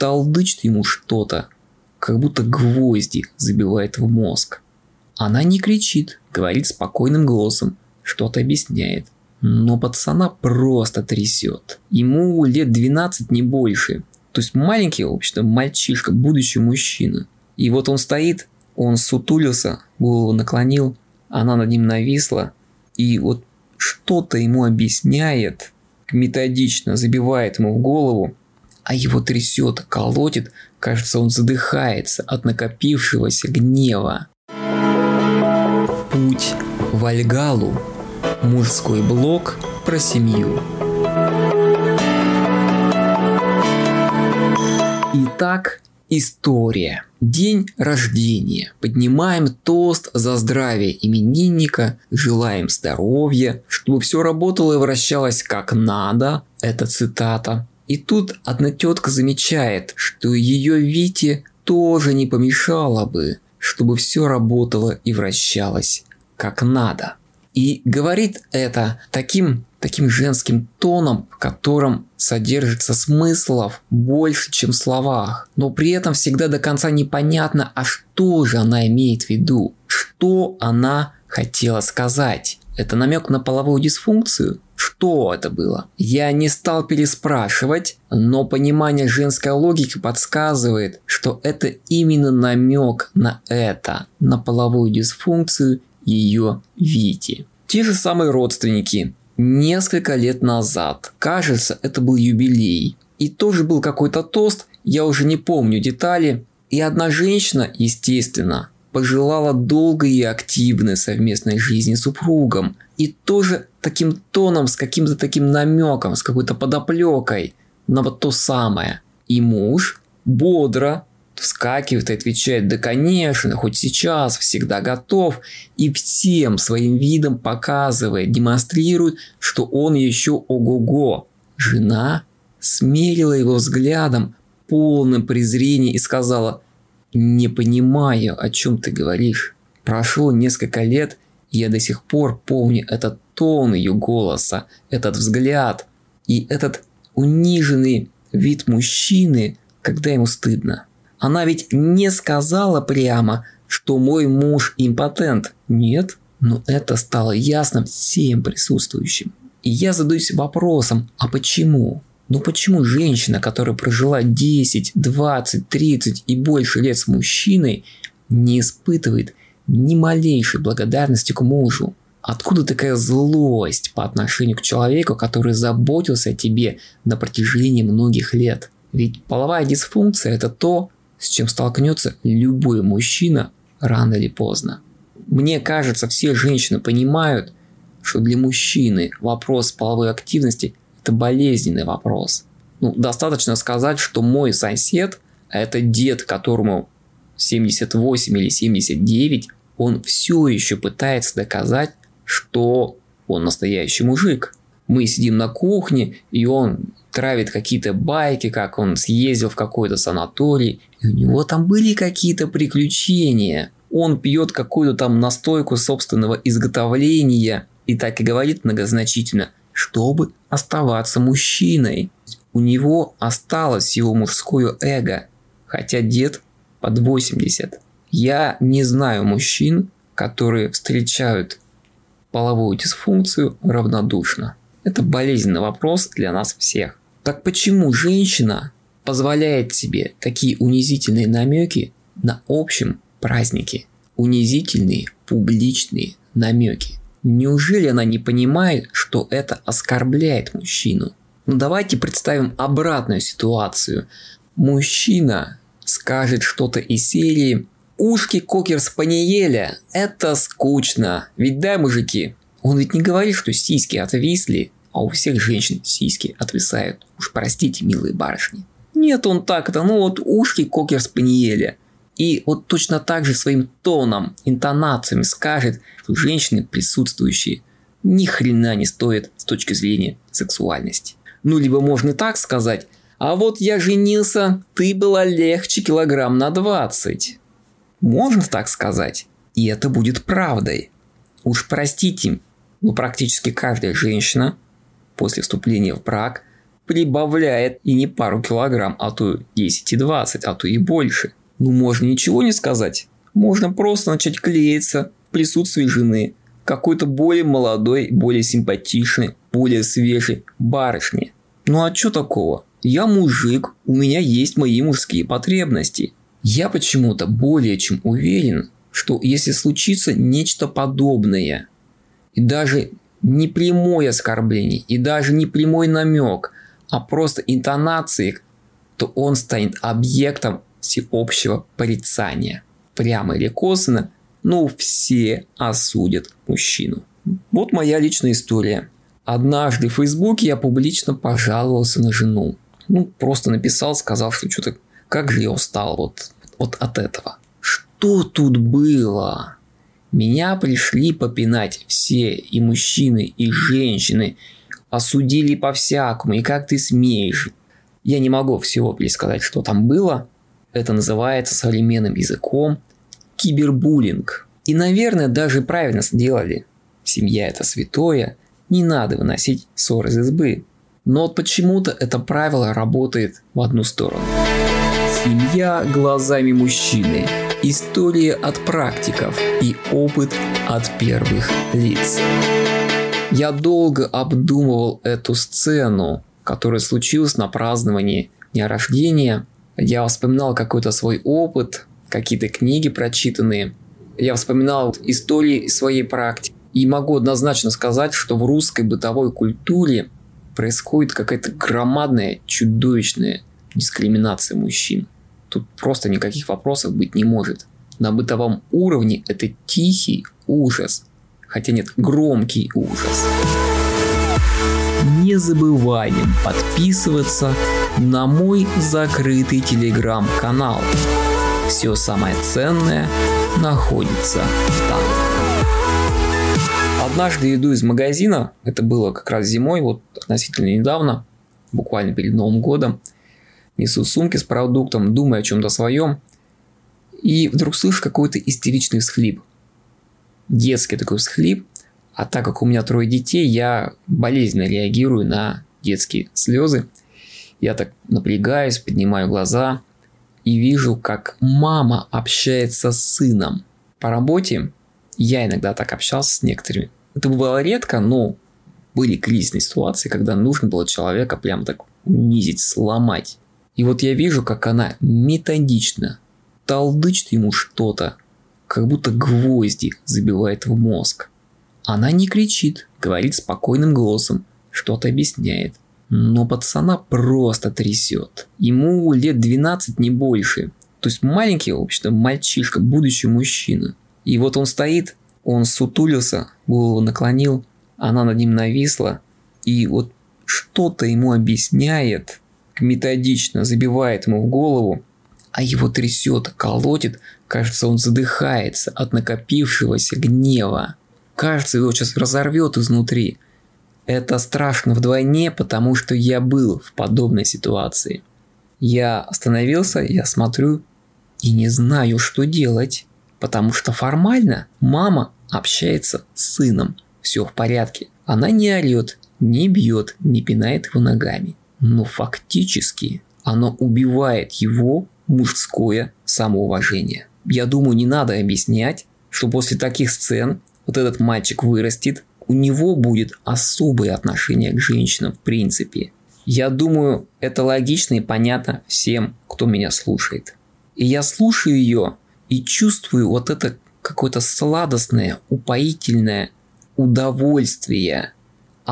толдычит ему что-то, как будто гвозди забивает в мозг. Она не кричит, говорит спокойным голосом, что-то объясняет. Но пацана просто трясет. Ему лет 12 не больше. То есть маленький, в общем-то, мальчишка, будущий мужчина. И вот он стоит, он сутулился, голову наклонил, она над ним нависла, и вот что-то ему объясняет, методично забивает ему в голову, а его трясет, колотит, кажется, он задыхается от накопившегося гнева. Путь в Альгалу. Мужской блог про семью. Итак, история. День рождения. Поднимаем тост за здравие именинника, желаем здоровья, чтобы все работало и вращалось как надо. Это цитата. И тут одна тетка замечает, что ее Вите тоже не помешало бы, чтобы все работало и вращалось как надо. И говорит это таким, таким женским тоном, в котором содержится смыслов больше, чем в словах. Но при этом всегда до конца непонятно, а что же она имеет в виду, что она хотела сказать. Это намек на половую дисфункцию? Что это было? Я не стал переспрашивать, но понимание женской логики подсказывает, что это именно намек на это, на половую дисфункцию ее Вити. Те же самые родственники. Несколько лет назад, кажется, это был юбилей. И тоже был какой-то тост, я уже не помню детали. И одна женщина, естественно, пожелала долгой и активной совместной жизни с супругом. И тоже таким тоном, с каким-то таким намеком, с какой-то подоплекой на вот то самое. И муж бодро вскакивает и отвечает, да конечно, хоть сейчас, всегда готов, и всем своим видом показывает, демонстрирует, что он еще ого-го. Жена смерила его взглядом, полным презрения и сказала, не понимаю, о чем ты говоришь. Прошло несколько лет, и я до сих пор помню этот тон ее голоса, этот взгляд и этот униженный вид мужчины, когда ему стыдно. Она ведь не сказала прямо, что мой муж импотент. Нет, но это стало ясно всем присутствующим. И я задаюсь вопросом, а почему? Ну почему женщина, которая прожила 10, 20, 30 и больше лет с мужчиной, не испытывает ни малейшей благодарности к мужу? Откуда такая злость по отношению к человеку, который заботился о тебе на протяжении многих лет? Ведь половая дисфункция – это то, с чем столкнется любой мужчина рано или поздно. Мне кажется, все женщины понимают, что для мужчины вопрос половой активности – это болезненный вопрос. Ну, достаточно сказать, что мой сосед, это дед, которому 78 или 79, он все еще пытается доказать, что он настоящий мужик. Мы сидим на кухне, и он травит какие-то байки, как он съездил в какой-то санаторий, и у него там были какие-то приключения. Он пьет какую-то там настойку собственного изготовления и так и говорит многозначительно, чтобы оставаться мужчиной. У него осталось его мужское эго, хотя дед под 80. Я не знаю мужчин, которые встречают половую дисфункцию равнодушно. Это болезненный вопрос для нас всех. Так почему женщина позволяет себе такие унизительные намеки на общем празднике? Унизительные публичные намеки. Неужели она не понимает, что это оскорбляет мужчину? Ну давайте представим обратную ситуацию. Мужчина скажет что-то из серии «Ушки кокер спаниеля – это скучно, ведь да, мужики?» Он ведь не говорит, что сиськи отвисли, а у всех женщин сиськи отвисают. Уж простите, милые барышни. Нет, он так-то, ну вот ушки кокер спаниеля. И вот точно так же своим тоном, интонациями скажет, что женщины присутствующие ни хрена не стоят с точки зрения сексуальности. Ну, либо можно так сказать, а вот я женился, ты была легче килограмм на 20. Можно так сказать, и это будет правдой. Уж простите, но практически каждая женщина после вступления в брак прибавляет и не пару килограмм, а то 10 и 20, а то и больше. Ну, можно ничего не сказать. Можно просто начать клеиться в присутствии жены, какой-то более молодой, более симпатичной, более свежей барышни. Ну а что такого? Я мужик, у меня есть мои мужские потребности. Я почему-то более чем уверен, что если случится нечто подобное, и даже не прямое оскорбление, и даже не прямой намек, а просто интонации, то он станет объектом всеобщего порицания. Прямо или косвенно, но все осудят мужчину. Вот моя личная история. Однажды в Фейсбуке я публично пожаловался на жену. Ну, просто написал, сказал, что что-то, как же я устал вот, вот от этого. Что тут было? Меня пришли попинать все, и мужчины, и женщины. Осудили по-всякому, и как ты смеешь. Я не могу всего пересказать, что там было. Это называется современным языком кибербуллинг. И, наверное, даже правильно сделали. Семья это святое, не надо выносить ссор из избы. Но вот почему-то это правило работает в одну сторону. Семья глазами мужчины. История от практиков и опыт от первых лиц. Я долго обдумывал эту сцену, которая случилась на праздновании дня рождения. Я вспоминал какой-то свой опыт, какие-то книги прочитанные. Я вспоминал истории своей практики. И могу однозначно сказать, что в русской бытовой культуре происходит какая-то громадная, чудовищная дискриминация мужчин. Тут просто никаких вопросов быть не может. На бытовом уровне это тихий ужас. Хотя нет, громкий ужас. Не забываем подписываться на мой закрытый телеграм-канал. Все самое ценное находится там. Однажды иду из магазина, это было как раз зимой, вот относительно недавно, буквально перед Новым годом, несу сумки с продуктом, думаю о чем-то своем, и вдруг слышу какой-то истеричный всхлип. Детский такой всхлип, а так как у меня трое детей, я болезненно реагирую на детские слезы. Я так напрягаюсь, поднимаю глаза, и вижу, как мама общается с сыном. По работе я иногда так общался с некоторыми. Это бывало редко, но были кризисные ситуации, когда нужно было человека прям так унизить, сломать. И вот я вижу, как она методично толдычит ему что-то, как будто гвозди забивает в мозг. Она не кричит, говорит спокойным голосом, что-то объясняет но пацана просто трясет. Ему лет 12, не больше. То есть маленький, в общем-то, мальчишка, будущий мужчина. И вот он стоит, он сутулился, голову наклонил, она над ним нависла, и вот что-то ему объясняет, методично забивает ему в голову, а его трясет, колотит, кажется, он задыхается от накопившегося гнева. Кажется, его сейчас разорвет изнутри – это страшно вдвойне, потому что я был в подобной ситуации. Я остановился, я смотрю и не знаю, что делать, потому что формально мама общается с сыном. Все в порядке. Она не орет, не бьет, не пинает его ногами. Но фактически оно убивает его мужское самоуважение. Я думаю, не надо объяснять, что после таких сцен вот этот мальчик вырастет, у него будет особое отношение к женщинам в принципе. Я думаю, это логично и понятно всем, кто меня слушает. И я слушаю ее и чувствую вот это какое-то сладостное, упоительное удовольствие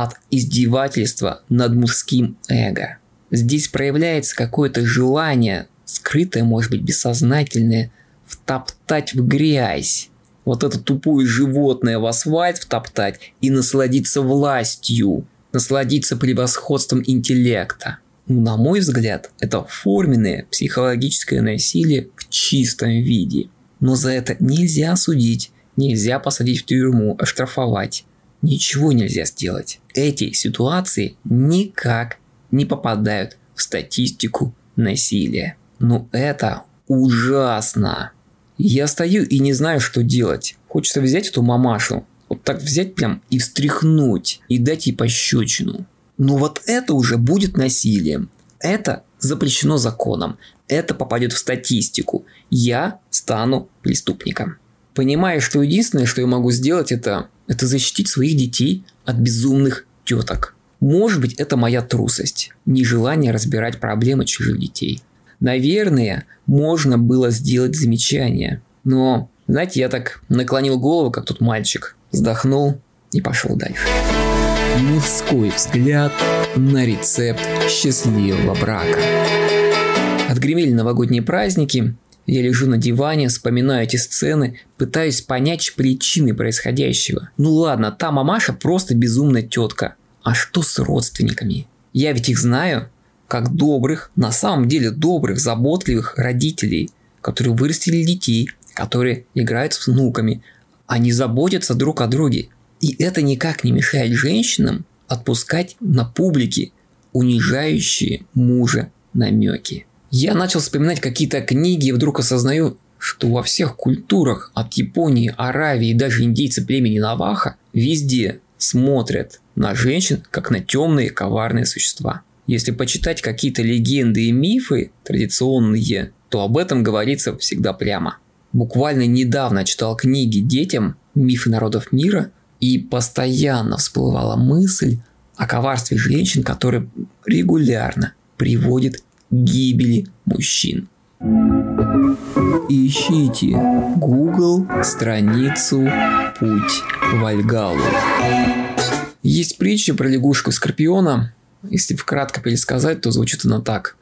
от издевательства над мужским эго. Здесь проявляется какое-то желание, скрытое, может быть, бессознательное, втоптать в грязь вот это тупое животное в асфальт втоптать и насладиться властью, насладиться превосходством интеллекта. Ну, на мой взгляд, это форменное психологическое насилие в чистом виде. Но за это нельзя судить, нельзя посадить в тюрьму, оштрафовать. Ничего нельзя сделать. Эти ситуации никак не попадают в статистику насилия. Но это ужасно. Я стою и не знаю, что делать. Хочется взять эту мамашу, вот так взять прям и встряхнуть, и дать ей пощечину. Но вот это уже будет насилием. Это запрещено законом. Это попадет в статистику. Я стану преступником. Понимая, что единственное, что я могу сделать, это, это защитить своих детей от безумных теток. Может быть, это моя трусость, нежелание разбирать проблемы чужих детей. Наверное, можно было сделать замечание. Но, знаете, я так наклонил голову, как тут мальчик, вздохнул и пошел дальше. Мужской взгляд на рецепт счастливого брака. Отгремели новогодние праздники, я лежу на диване, вспоминаю эти сцены, пытаюсь понять причины происходящего. Ну ладно, та мамаша просто безумная тетка. А что с родственниками? Я ведь их знаю, как добрых, на самом деле добрых, заботливых родителей, которые вырастили детей, которые играют с внуками. Они заботятся друг о друге. И это никак не мешает женщинам отпускать на публике унижающие мужа намеки. Я начал вспоминать какие-то книги и вдруг осознаю, что во всех культурах от Японии, Аравии и даже индейцы племени Наваха везде смотрят на женщин как на темные коварные существа. Если почитать какие-то легенды и мифы традиционные, то об этом говорится всегда прямо. Буквально недавно читал книги детям «Мифы народов мира» и постоянно всплывала мысль о коварстве женщин, которые регулярно приводит гибели мужчин. Ищите Google страницу «Путь в Альгалу». Есть притча про лягушку Скорпиона. Если вкратко пересказать, то звучит она так.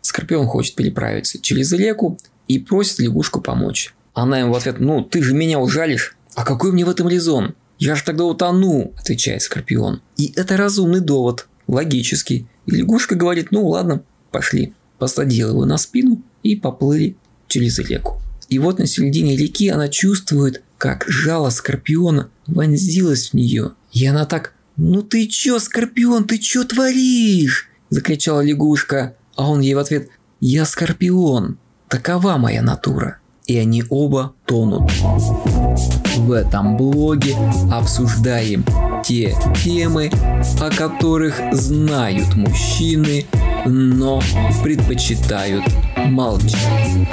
Скорпион хочет переправиться через реку и просит лягушку помочь. Она ему в ответ, ну ты же меня ужалишь. А какой мне в этом резон? Я же тогда утону, отвечает Скорпион. И это разумный довод, логический. И лягушка говорит, ну ладно, пошли. Посадил его на спину и поплыли через реку. И вот на середине реки она чувствует, как жало Скорпиона вонзилось в нее. И она так «Ну ты чё, Скорпион, ты чё творишь?» – закричала лягушка, а он ей в ответ «Я Скорпион, такова моя натура». И они оба тонут. В этом блоге обсуждаем те темы, о которых знают мужчины, но предпочитают молчать.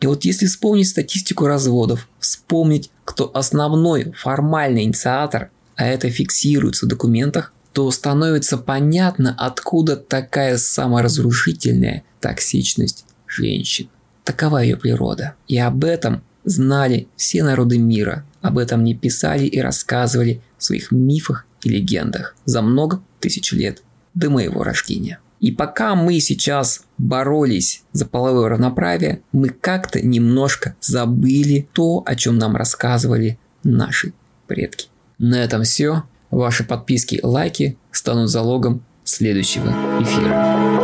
И вот если вспомнить статистику разводов, вспомнить, кто основной формальный инициатор а это фиксируется в документах, то становится понятно, откуда такая саморазрушительная токсичность женщин. Такова ее природа. И об этом знали все народы мира. Об этом не писали и рассказывали в своих мифах и легендах за много тысяч лет до моего рождения. И пока мы сейчас боролись за половое равноправие, мы как-то немножко забыли то, о чем нам рассказывали наши предки. На этом все. Ваши подписки и лайки станут залогом следующего эфира.